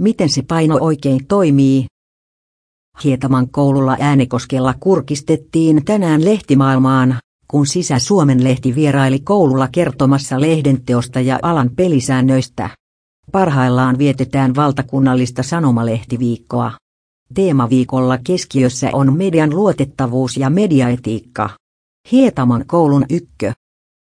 Miten se paino oikein toimii? Hietaman koululla Äänekoskella kurkistettiin tänään lehtimaailmaan, kun Sisä-Suomen lehti vieraili koululla kertomassa lehdenteosta ja alan pelisäännöistä. Parhaillaan vietetään valtakunnallista sanomalehtiviikkoa. Teemaviikolla keskiössä on median luotettavuus ja mediaetiikka. Hietaman koulun ykkö,